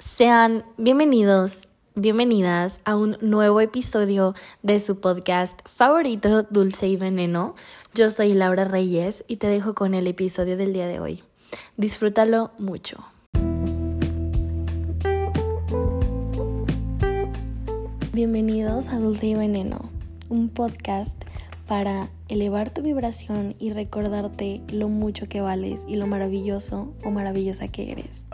Sean bienvenidos, bienvenidas a un nuevo episodio de su podcast favorito, Dulce y Veneno. Yo soy Laura Reyes y te dejo con el episodio del día de hoy. Disfrútalo mucho. Bienvenidos a Dulce y Veneno, un podcast para elevar tu vibración y recordarte lo mucho que vales y lo maravilloso o maravillosa que eres.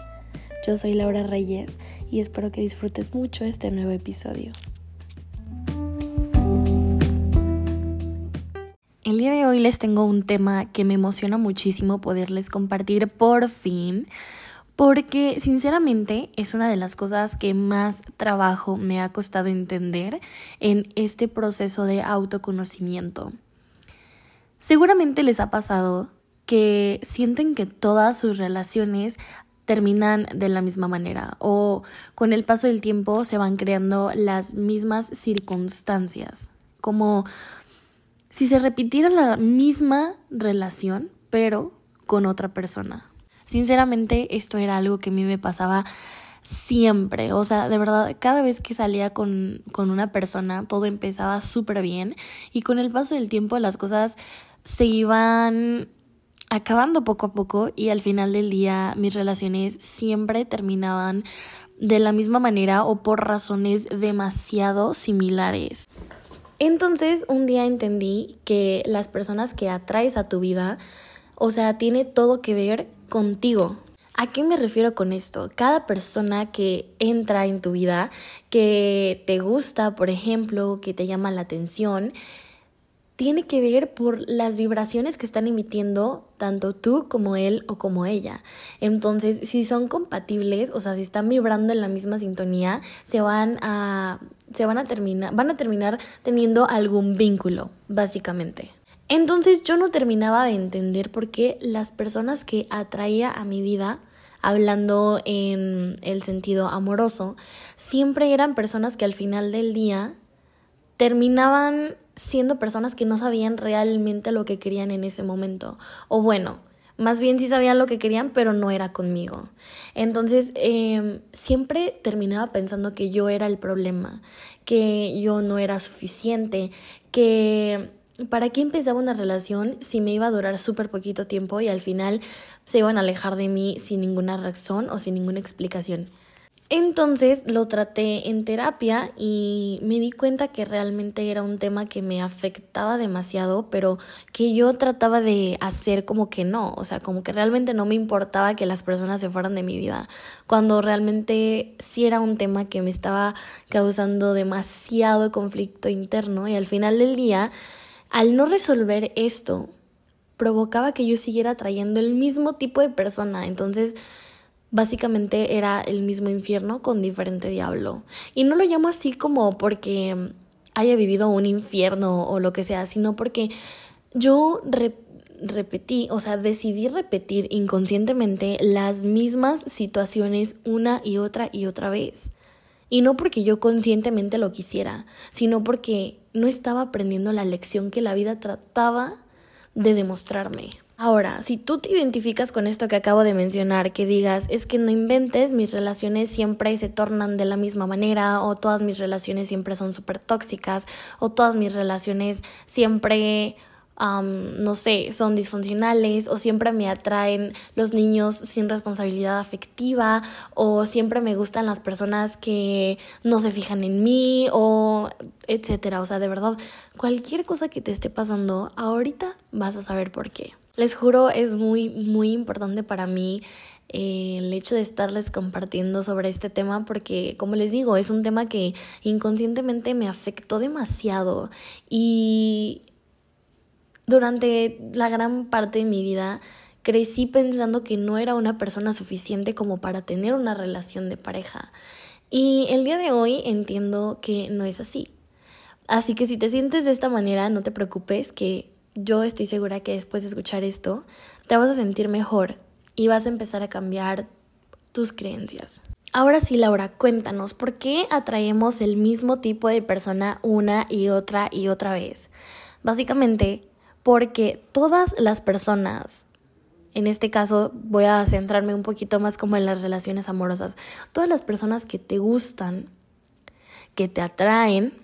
Yo soy Laura Reyes y espero que disfrutes mucho este nuevo episodio. El día de hoy les tengo un tema que me emociona muchísimo poderles compartir por fin, porque sinceramente es una de las cosas que más trabajo me ha costado entender en este proceso de autoconocimiento. Seguramente les ha pasado que sienten que todas sus relaciones terminan de la misma manera o con el paso del tiempo se van creando las mismas circunstancias, como si se repitiera la misma relación pero con otra persona. Sinceramente esto era algo que a mí me pasaba siempre, o sea, de verdad, cada vez que salía con, con una persona todo empezaba súper bien y con el paso del tiempo las cosas se iban acabando poco a poco y al final del día mis relaciones siempre terminaban de la misma manera o por razones demasiado similares. Entonces un día entendí que las personas que atraes a tu vida, o sea, tiene todo que ver contigo. ¿A qué me refiero con esto? Cada persona que entra en tu vida, que te gusta, por ejemplo, que te llama la atención, tiene que ver por las vibraciones que están emitiendo tanto tú como él o como ella. Entonces, si son compatibles, o sea, si están vibrando en la misma sintonía, se van a se van a terminar van a terminar teniendo algún vínculo, básicamente. Entonces, yo no terminaba de entender por qué las personas que atraía a mi vida hablando en el sentido amoroso, siempre eran personas que al final del día terminaban siendo personas que no sabían realmente lo que querían en ese momento. O bueno, más bien sí sabían lo que querían, pero no era conmigo. Entonces, em, siempre terminaba pensando que yo era el problema, que yo no era suficiente, que ¿para qué empezaba una relación si me iba a durar súper poquito tiempo y al final se iban a alejar de mí sin ninguna razón o sin ninguna explicación? Entonces lo traté en terapia y me di cuenta que realmente era un tema que me afectaba demasiado, pero que yo trataba de hacer como que no, o sea, como que realmente no me importaba que las personas se fueran de mi vida, cuando realmente sí era un tema que me estaba causando demasiado conflicto interno y al final del día, al no resolver esto, provocaba que yo siguiera trayendo el mismo tipo de persona, entonces básicamente era el mismo infierno con diferente diablo. Y no lo llamo así como porque haya vivido un infierno o lo que sea, sino porque yo repetí, o sea, decidí repetir inconscientemente las mismas situaciones una y otra y otra vez. Y no porque yo conscientemente lo quisiera, sino porque no estaba aprendiendo la lección que la vida trataba de demostrarme. Ahora, si tú te identificas con esto que acabo de mencionar, que digas, es que no inventes, mis relaciones siempre se tornan de la misma manera, o todas mis relaciones siempre son súper tóxicas, o todas mis relaciones siempre, no sé, son disfuncionales, o siempre me atraen los niños sin responsabilidad afectiva, o siempre me gustan las personas que no se fijan en mí, o etcétera. O sea, de verdad, cualquier cosa que te esté pasando, ahorita vas a saber por qué. Les juro, es muy, muy importante para mí eh, el hecho de estarles compartiendo sobre este tema porque, como les digo, es un tema que inconscientemente me afectó demasiado y durante la gran parte de mi vida crecí pensando que no era una persona suficiente como para tener una relación de pareja. Y el día de hoy entiendo que no es así. Así que si te sientes de esta manera, no te preocupes, que yo estoy segura que después de escuchar esto te vas a sentir mejor y vas a empezar a cambiar tus creencias. Ahora sí, Laura, cuéntanos, ¿por qué atraemos el mismo tipo de persona una y otra y otra vez? Básicamente, porque todas las personas en este caso voy a centrarme un poquito más como en las relaciones amorosas. Todas las personas que te gustan, que te atraen,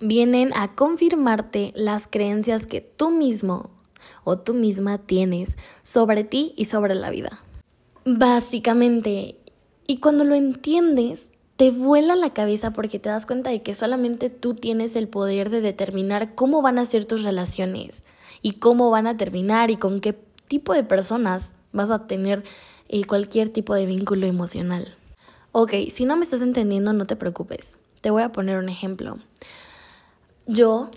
vienen a confirmarte las creencias que tú mismo o tú misma tienes sobre ti y sobre la vida. Básicamente, y cuando lo entiendes, te vuela la cabeza porque te das cuenta de que solamente tú tienes el poder de determinar cómo van a ser tus relaciones y cómo van a terminar y con qué tipo de personas vas a tener eh, cualquier tipo de vínculo emocional. Ok, si no me estás entendiendo, no te preocupes. Te voy a poner un ejemplo. Yo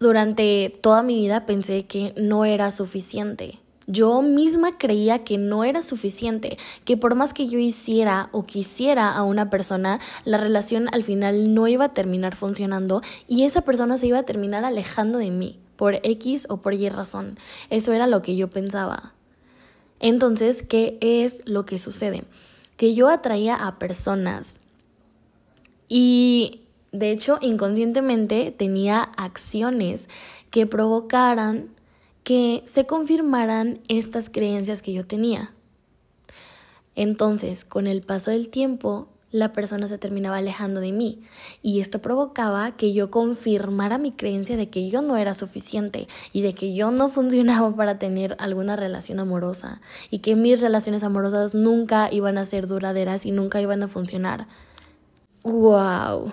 durante toda mi vida pensé que no era suficiente. Yo misma creía que no era suficiente, que por más que yo hiciera o quisiera a una persona, la relación al final no iba a terminar funcionando y esa persona se iba a terminar alejando de mí por X o por Y razón. Eso era lo que yo pensaba. Entonces, ¿qué es lo que sucede? Que yo atraía a personas y de hecho inconscientemente tenía acciones que provocaran que se confirmaran estas creencias que yo tenía. Entonces, con el paso del tiempo, la persona se terminaba alejando de mí y esto provocaba que yo confirmara mi creencia de que yo no era suficiente y de que yo no funcionaba para tener alguna relación amorosa y que mis relaciones amorosas nunca iban a ser duraderas y nunca iban a funcionar. ¡Wow!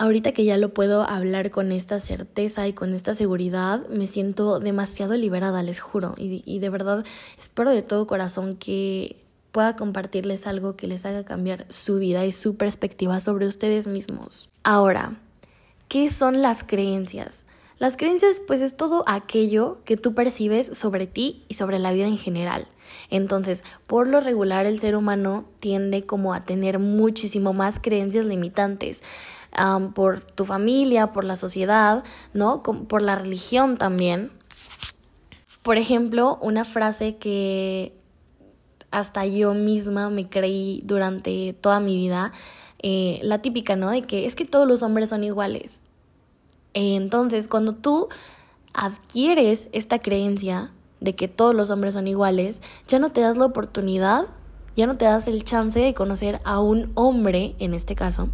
Ahorita que ya lo puedo hablar con esta certeza y con esta seguridad, me siento demasiado liberada, les juro. Y, y, de verdad espero de todo corazón que pueda compartirles algo que les haga cambiar su vida y su perspectiva sobre ustedes mismos. Ahora, ¿qué son las creencias? Las creencias pues es todo aquello que tú percibes sobre ti y sobre la vida en general. Entonces, por lo regular el ser humano tiende como a tener muchísimo más creencias limitantes por tu familia, por la sociedad, ¿no? por la religión también. Por ejemplo, una frase que hasta yo misma me creí durante toda mi vida, eh, la típica, ¿no? De que es que todos los hombres son iguales. Entonces, cuando tú adquieres esta creencia de que todos los hombres son iguales, ya no te das la oportunidad, ya no te das el chance de conocer a un hombre, en este caso,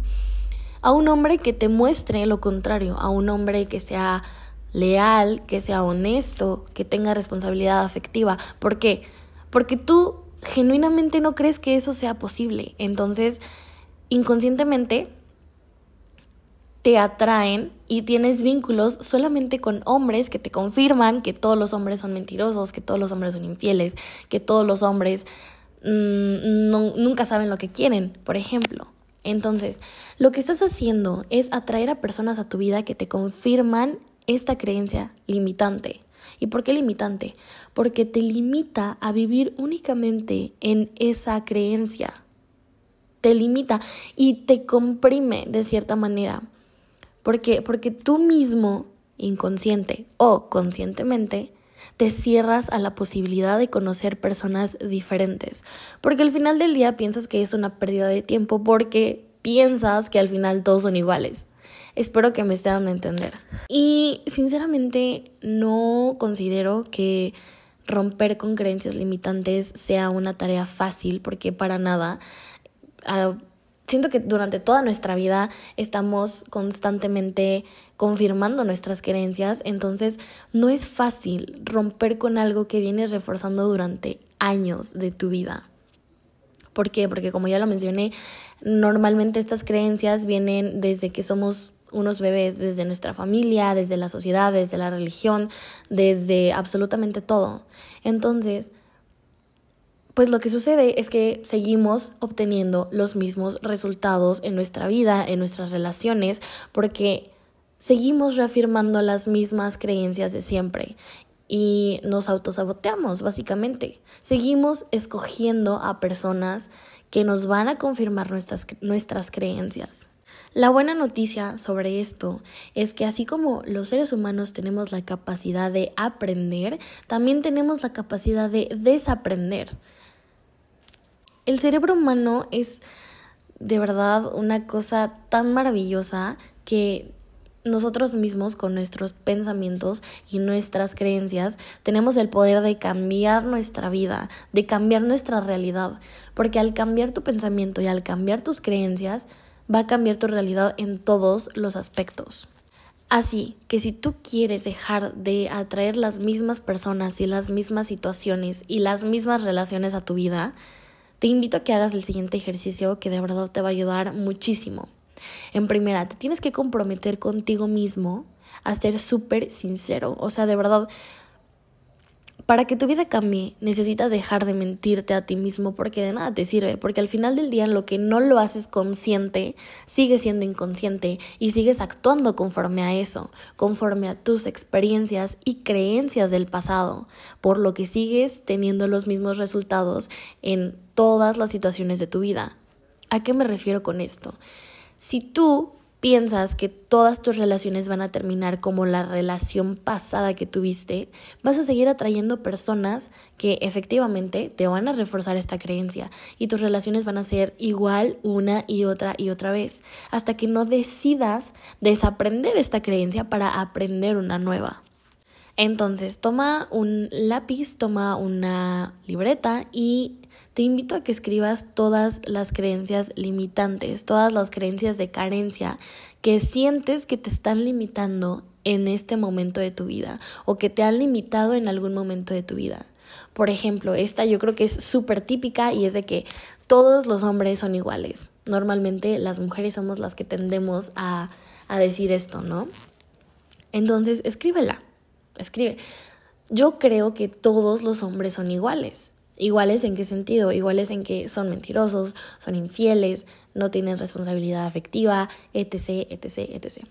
a un hombre que te muestre lo contrario, a un hombre que sea leal, que sea honesto, que tenga responsabilidad afectiva. ¿Por qué? Porque tú genuinamente no crees que eso sea posible. Entonces, inconscientemente te atraen y tienes vínculos solamente con hombres que te confirman que todos los hombres son mentirosos, que todos los hombres son infieles, que todos los hombres mm, nunca saben lo que quieren, por ejemplo. Entonces, lo que estás haciendo es atraer a personas a tu vida que te confirman esta creencia limitante. ¿Y por qué limitante? Porque te limita a vivir únicamente en esa creencia. Te limita y te comprime de cierta manera. ¿Por qué? Porque tú mismo, inconsciente o conscientemente, te cierras a la posibilidad de conocer personas diferentes. Porque al final del día piensas que es una pérdida de tiempo porque piensas que al final todos son iguales. Espero que me esté dando a entender. Y sinceramente no considero que romper con creencias limitantes sea una tarea fácil porque para nada. Ah, siento que durante toda nuestra vida estamos constantemente confirmando nuestras creencias, entonces no es fácil romper con algo que vienes reforzando durante años de tu vida. ¿Por qué? Porque como ya lo mencioné, normalmente estas creencias vienen desde que somos unos bebés, desde nuestra familia, desde la sociedad, desde la religión, desde absolutamente todo. Entonces, pues lo que sucede es que seguimos obteniendo los mismos resultados en nuestra vida, en nuestras relaciones, porque seguimos reafirmando las mismas creencias de siempre y nos autosaboteamos, básicamente. Seguimos escogiendo a personas que nos van a confirmar nuestras, nuestras creencias. La buena noticia sobre esto es que así como los seres humanos tenemos la capacidad de aprender, también tenemos la capacidad de desaprender. El cerebro humano es de verdad una cosa tan maravillosa que nosotros mismos con nuestros pensamientos y nuestras creencias tenemos el poder de cambiar nuestra vida, de cambiar nuestra realidad, porque al cambiar tu pensamiento y al cambiar tus creencias, va a cambiar tu realidad en todos los aspectos. Así que si tú quieres dejar de atraer las mismas personas y las mismas situaciones y las mismas relaciones a tu vida, te invito a que hagas el siguiente ejercicio que de verdad te va a ayudar muchísimo. En primera, te tienes que comprometer contigo mismo a ser súper sincero. O sea, de verdad, para que tu vida cambie, necesitas dejar de mentirte a ti mismo porque de nada te sirve, porque al final del día lo que no lo haces consciente sigue siendo inconsciente y sigues actuando conforme a eso, conforme a tus experiencias y creencias del pasado, por lo que sigues teniendo los mismos resultados en todas las situaciones de tu vida. ¿A qué me refiero con esto? Si tú piensas que todas tus relaciones van a terminar como la relación pasada que tuviste, vas a seguir atrayendo personas que efectivamente te van a reforzar esta creencia y tus relaciones van a ser igual una y otra y otra vez, hasta que no decidas desaprender esta creencia para aprender una nueva. Entonces, toma un lápiz, toma una libreta y te invito a que escribas todas las creencias limitantes, todas las creencias de carencia que sientes que te están limitando en este momento de tu vida o que te han limitado en algún momento de tu vida. Por ejemplo, esta yo creo que es súper típica y es de que todos los hombres son iguales. Normalmente las mujeres somos las que tendemos a, a decir esto, ¿no? Entonces, escríbela, escribe. Yo creo que todos los hombres son iguales. Iguales en qué sentido? Iguales en que son mentirosos, son infieles, no tienen responsabilidad afectiva, etc., etc., etc.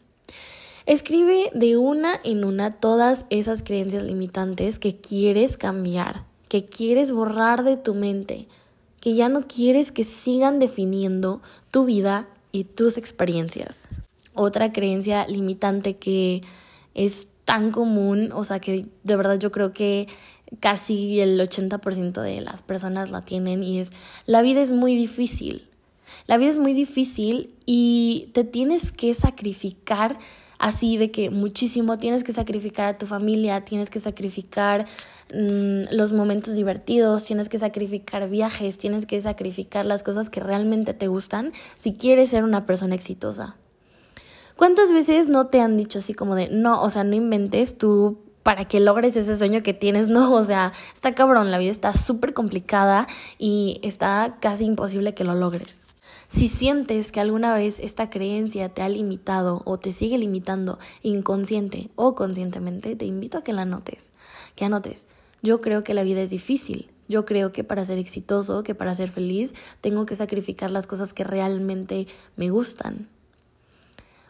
Escribe de una en una todas esas creencias limitantes que quieres cambiar, que quieres borrar de tu mente, que ya no quieres que sigan definiendo tu vida y tus experiencias. Otra creencia limitante que es tan común, o sea que de verdad yo creo que casi el 80% de las personas la tienen y es, la vida es muy difícil. La vida es muy difícil y te tienes que sacrificar así de que muchísimo, tienes que sacrificar a tu familia, tienes que sacrificar mm, los momentos divertidos, tienes que sacrificar viajes, tienes que sacrificar las cosas que realmente te gustan si quieres ser una persona exitosa. ¿Cuántas veces no te han dicho así como de, no, o sea, no inventes, tú para que logres ese sueño que tienes, no, o sea, está cabrón, la vida está súper complicada y está casi imposible que lo logres. Si sientes que alguna vez esta creencia te ha limitado o te sigue limitando inconsciente o conscientemente, te invito a que la anotes, que anotes. Yo creo que la vida es difícil. Yo creo que para ser exitoso, que para ser feliz, tengo que sacrificar las cosas que realmente me gustan.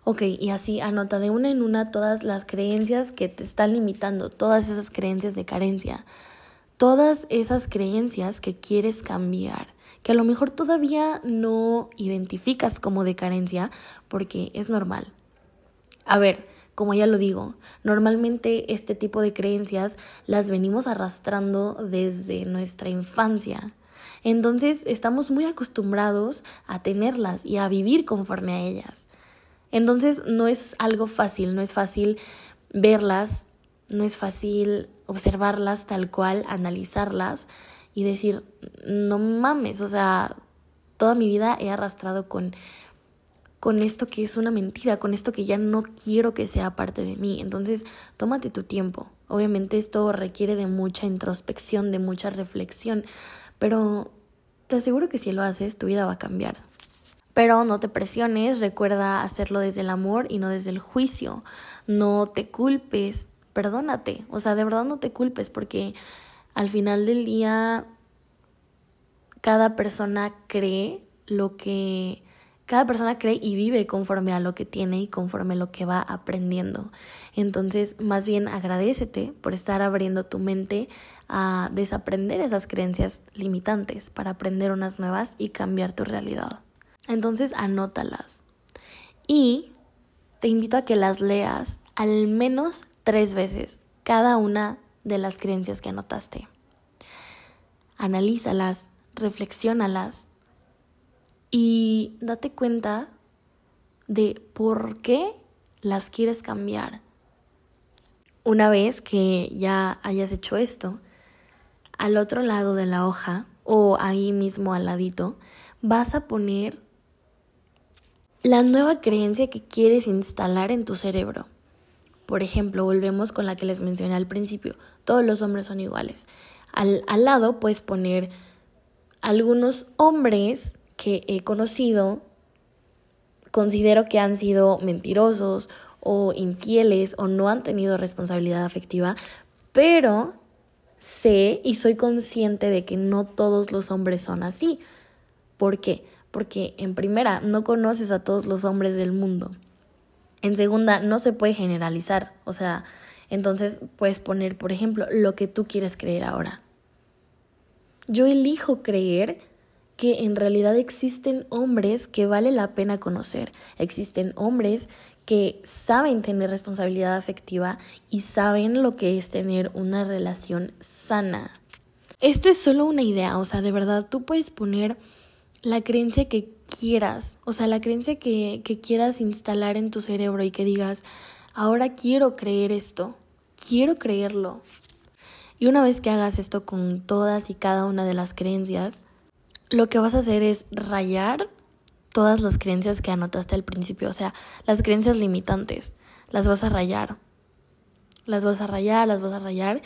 Ok, y así anota de una en una todas las creencias que te están limitando, todas esas creencias de carencia, todas esas creencias que quieres cambiar, que a lo mejor todavía no identificas como de carencia porque es normal. A ver, como ya lo digo, normalmente este tipo de creencias las venimos arrastrando desde nuestra infancia. Entonces estamos muy acostumbrados a tenerlas y a vivir conforme a ellas. Entonces no es algo fácil, no es fácil verlas, no es fácil observarlas tal cual, analizarlas y decir, no mames, o sea, toda mi vida he arrastrado con con esto que es una mentira, con esto que ya no quiero que sea parte de mí. Entonces, tómate tu tiempo. Obviamente esto requiere de mucha introspección, de mucha reflexión, pero te aseguro que si lo haces, tu vida va a cambiar. Pero no te presiones, recuerda hacerlo desde el amor y no desde el juicio. No te culpes, perdónate. O sea, de verdad no te culpes porque al final del día cada persona cree lo que cada persona cree y vive conforme a lo que tiene y conforme a lo que va aprendiendo. Entonces, más bien agradecete por estar abriendo tu mente a desaprender esas creencias limitantes para aprender unas nuevas y cambiar tu realidad. Entonces anótalas. Y te invito a que las leas al menos tres veces cada una de las creencias que anotaste. Analízalas, reflexiónalas y date cuenta de por qué las quieres cambiar. Una vez que ya hayas hecho esto, al otro lado de la hoja o ahí mismo al ladito, vas a poner la nueva creencia que quieres instalar en tu cerebro. Por ejemplo, volvemos con la que les mencioné al principio, todos los hombres son iguales. Al, al lado puedes poner algunos hombres que he conocido, considero que han sido mentirosos o infieles o no han tenido responsabilidad afectiva, pero sé y soy consciente de que no todos los hombres son así. ¿Por qué? Porque en primera, no conoces a todos los hombres del mundo. En segunda, no se puede generalizar. O sea, entonces puedes poner, por ejemplo, lo que tú quieres creer ahora. Yo elijo creer que en realidad existen hombres que vale la pena conocer. Existen hombres que saben tener responsabilidad afectiva y saben lo que es tener una relación sana. Esto es solo una idea, o sea, de verdad tú puedes poner la creencia que quieras, o sea, la creencia que, que quieras instalar en tu cerebro y que digas, ahora quiero creer esto, quiero creerlo. Y una vez que hagas esto con todas y cada una de las creencias, lo que vas a hacer es rayar todas las creencias que anotaste al principio, o sea, las creencias limitantes, las vas a rayar. Las vas a rayar, las vas a rayar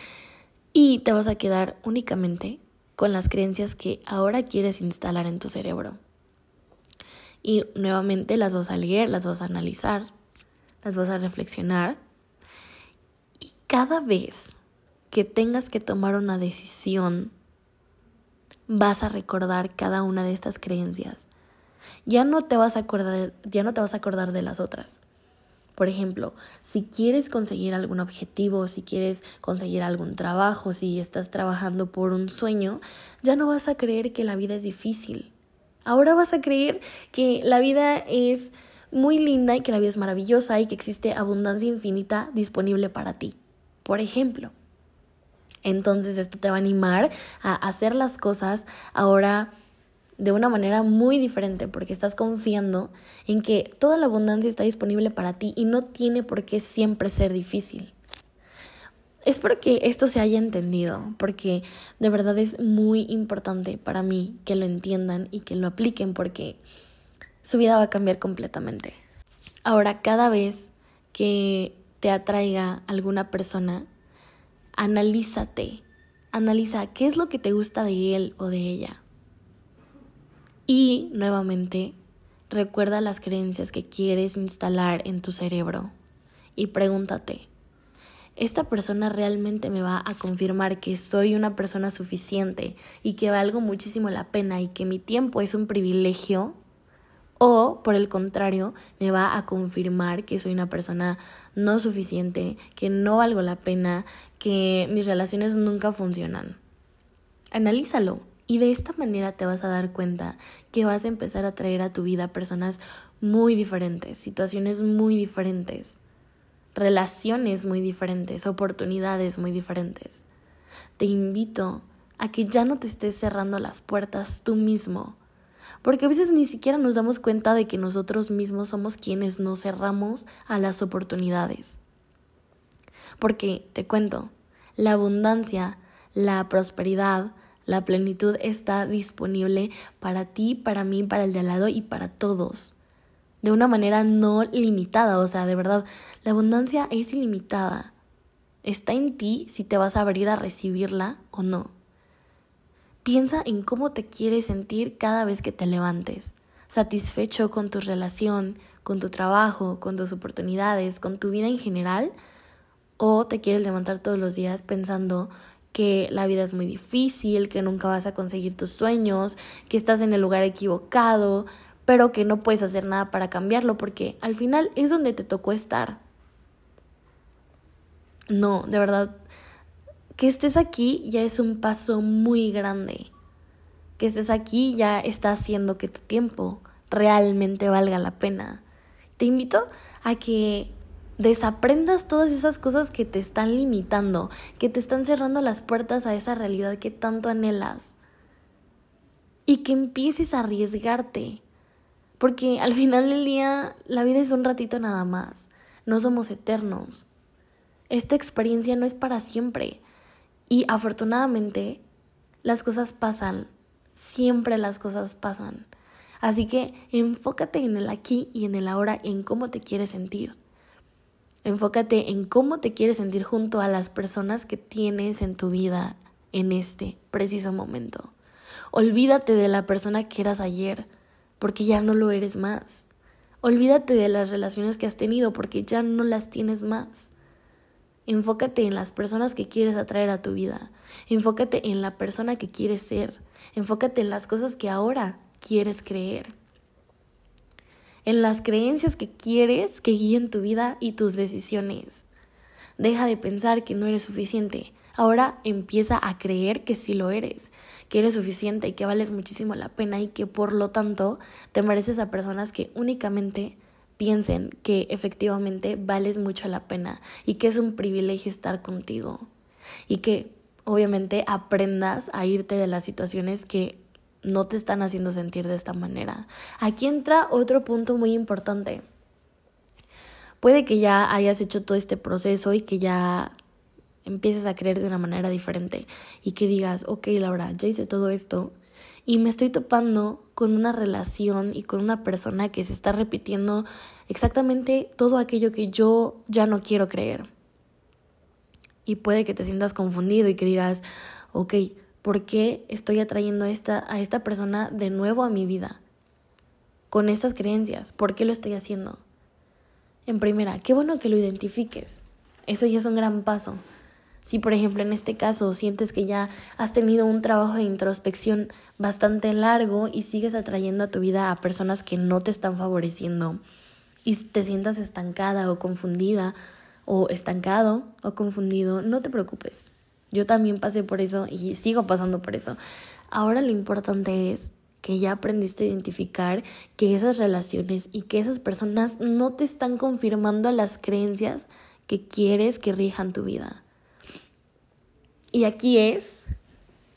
y te vas a quedar únicamente con las creencias que ahora quieres instalar en tu cerebro. Y nuevamente las vas a leer, las vas a analizar, las vas a reflexionar. Y cada vez que tengas que tomar una decisión, vas a recordar cada una de estas creencias ya no te vas a acordar, ya no te vas a acordar de las otras. Por ejemplo, si quieres conseguir algún objetivo, si quieres conseguir algún trabajo, si estás trabajando por un sueño, ya no vas a creer que la vida es difícil. Ahora vas a creer que la vida es muy linda y que la vida es maravillosa y que existe abundancia infinita disponible para ti. Por ejemplo. Entonces esto te va a animar a hacer las cosas ahora de una manera muy diferente porque estás confiando en que toda la abundancia está disponible para ti y no tiene por qué siempre ser difícil. Espero que esto se haya entendido porque de verdad es muy importante para mí que lo entiendan y que lo apliquen porque su vida va a cambiar completamente. Ahora, cada vez que te atraiga alguna persona, analízate, analiza qué es lo que te gusta de él o de ella y nuevamente, recuerda las creencias que quieres instalar en tu cerebro y pregúntate, ¿esta persona realmente me va a confirmar que soy una persona suficiente y que valgo muchísimo la pena y que mi tiempo es un privilegio? O, por el contrario, me va a confirmar que soy una persona no suficiente, que no valgo la pena, que mis relaciones nunca funcionan. Analízalo y de esta manera te vas a dar cuenta que vas a empezar a traer a tu vida personas muy diferentes, situaciones muy diferentes, relaciones muy diferentes, oportunidades muy diferentes. Te invito a que ya no te estés cerrando las puertas tú mismo, porque a veces ni siquiera nos damos cuenta de que nosotros mismos somos quienes nos cerramos a las oportunidades. Porque, te cuento, la abundancia, la prosperidad, la plenitud está disponible para ti, para mí, para el de al lado y para todos. De una manera no limitada, o sea, de verdad, la abundancia es ilimitada. Está en ti si te vas a abrir a recibirla o no. Piensa en cómo te quieres sentir cada vez que te levantes. Satisfecho con tu relación, con tu trabajo, con tus oportunidades, con tu vida en general. O te quieres levantar todos los días pensando que la vida es muy difícil, que nunca vas a conseguir tus sueños, que estás en el lugar equivocado, pero que no puedes hacer nada para cambiarlo porque al final es donde te tocó estar. No, de verdad, que estés aquí ya es un paso muy grande. Que estés aquí ya está haciendo que tu tiempo realmente valga la pena. Te invito a que desaprendas todas esas cosas que te están limitando, que te están cerrando las puertas a esa realidad que tanto anhelas. Y que empieces a arriesgarte. Porque al final del día la vida es un ratito nada más. no somos eternos. Esta experiencia no es para siempre. Y afortunadamente, las cosas pasan. Siempre las cosas pasan. Así que enfócate en el aquí y en el ahora, en cómo te quieres sentir. Enfócate en cómo te quieres sentir junto a las personas que tienes en tu vida en este preciso momento. Olvídate de la persona que eras ayer, porque ya no lo eres más. Olvídate de las relaciones que has tenido, porque ya no las tienes más. Enfócate en las personas que quieres atraer a tu vida. Enfócate en la persona que quieres ser. Enfócate en las cosas que ahora quieres creer. En las creencias que quieres que guíen tu vida y tus decisiones. Deja de pensar que no eres suficiente. Ahora empieza a creer que sí lo eres, que eres suficiente y que vales muchísimo la pena y que por lo tanto te mereces a personas que únicamente piensen que efectivamente vales mucho la pena y que es un privilegio estar contigo y que obviamente aprendas a irte de las situaciones que no te están haciendo sentir de esta manera. Aquí entra otro punto muy importante. Puede que ya hayas hecho todo este proceso y que ya empieces a creer de una manera diferente y que digas, ok, Laura, ya hice todo esto y me estoy topando con una relación y con una persona que se está repitiendo exactamente todo aquello que yo ya no quiero creer. Y puede que te sientas confundido y que digas, ok, ¿Por qué estoy atrayendo a esta, a esta persona de nuevo a mi vida? Con estas creencias. ¿Por qué lo estoy haciendo? En primera, qué bueno que lo identifiques. Eso ya es un gran paso. Si, por ejemplo, en este caso sientes que ya has tenido un trabajo de introspección bastante largo y sigues atrayendo a tu vida a personas que no te están favoreciendo y te sientas estancada o confundida o estancado o confundido, no te preocupes. Yo también pasé por eso y sigo pasando por eso. Ahora lo importante es que ya aprendiste a identificar que esas relaciones y que esas personas no te están confirmando las creencias que quieres que rijan tu vida. Y aquí es,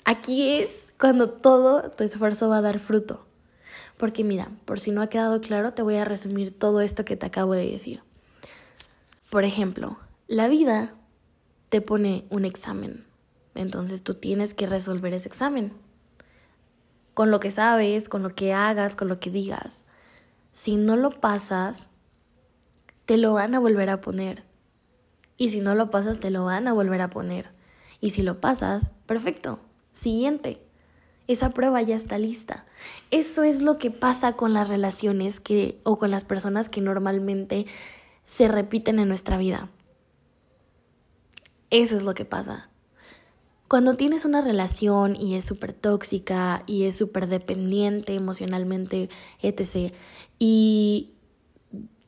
aquí es cuando todo tu esfuerzo va a dar fruto. Porque mira, por si no ha quedado claro, te voy a resumir todo esto que te acabo de decir. Por ejemplo, la vida te pone un examen. Entonces tú tienes que resolver ese examen. Con lo que sabes, con lo que hagas, con lo que digas. Si no lo pasas, te lo van a volver a poner. Y si no lo pasas, te lo van a volver a poner. Y si lo pasas, perfecto. Siguiente. Esa prueba ya está lista. Eso es lo que pasa con las relaciones que o con las personas que normalmente se repiten en nuestra vida. Eso es lo que pasa. Cuando tienes una relación y es súper tóxica y es súper dependiente emocionalmente, etc., y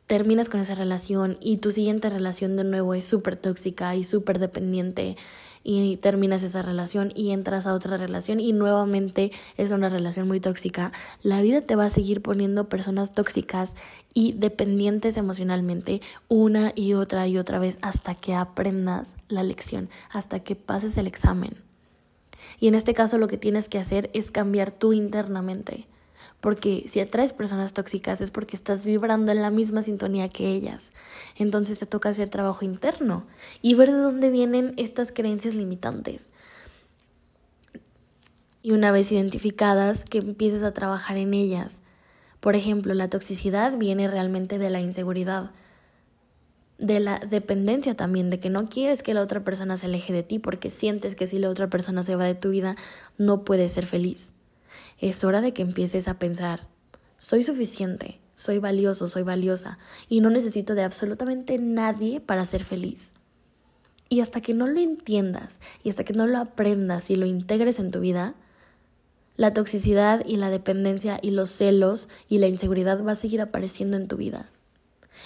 terminas con esa relación y tu siguiente relación de nuevo es súper tóxica y súper dependiente y terminas esa relación y entras a otra relación y nuevamente es una relación muy tóxica, la vida te va a seguir poniendo personas tóxicas y dependientes emocionalmente una y otra y otra vez hasta que aprendas la lección, hasta que pases el examen. Y en este caso lo que tienes que hacer es cambiar tú internamente. Porque si atraes personas tóxicas es porque estás vibrando en la misma sintonía que ellas. Entonces te toca hacer trabajo interno y ver de dónde vienen estas creencias limitantes. Y una vez identificadas, que empieces a trabajar en ellas. Por ejemplo, la toxicidad viene realmente de la inseguridad, de la dependencia también, de que no quieres que la otra persona se aleje de ti porque sientes que si la otra persona se va de tu vida no puedes ser feliz. Es hora de que empieces a pensar, soy suficiente, soy valioso, soy valiosa y no necesito de absolutamente nadie para ser feliz. Y hasta que no lo entiendas y hasta que no lo aprendas y lo integres en tu vida, la toxicidad y la dependencia y los celos y la inseguridad va a seguir apareciendo en tu vida.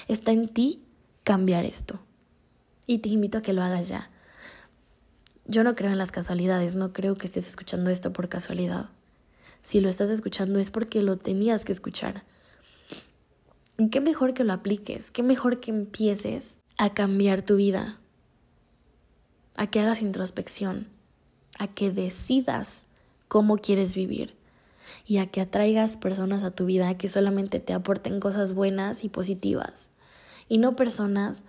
Está en ti cambiar esto. Y te invito a que lo hagas ya. Yo no creo en las casualidades, no creo que estés escuchando esto por casualidad. Si lo estás escuchando es porque lo tenías que escuchar. Qué mejor que lo apliques, qué mejor que empieces a cambiar tu vida, a que hagas introspección, a que decidas cómo quieres vivir y a que atraigas personas a tu vida que solamente te aporten cosas buenas y positivas y no personas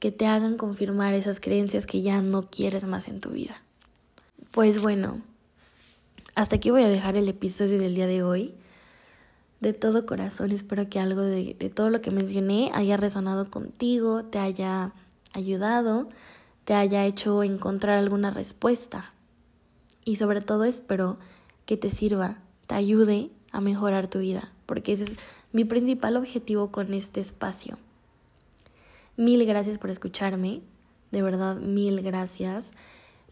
que te hagan confirmar esas creencias que ya no quieres más en tu vida. Pues bueno, hasta aquí voy a dejar el episodio del día de hoy. De todo corazón espero que algo de, todo lo que mencioné haya resonado contigo, te haya ayudado, te haya hecho encontrar alguna respuesta. Y sobre todo espero que te sirva, te ayude a mejorar tu vida, porque ese es mi principal objetivo con este espacio. Mil gracias por escucharme, de verdad mil gracias.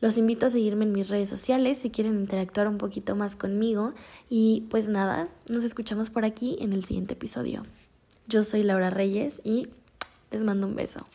Los invito a seguirme en mis redes sociales si quieren interactuar un poquito más conmigo y pues nada, nos escuchamos por aquí en el siguiente episodio. Yo soy Laura Reyes y les mando un beso.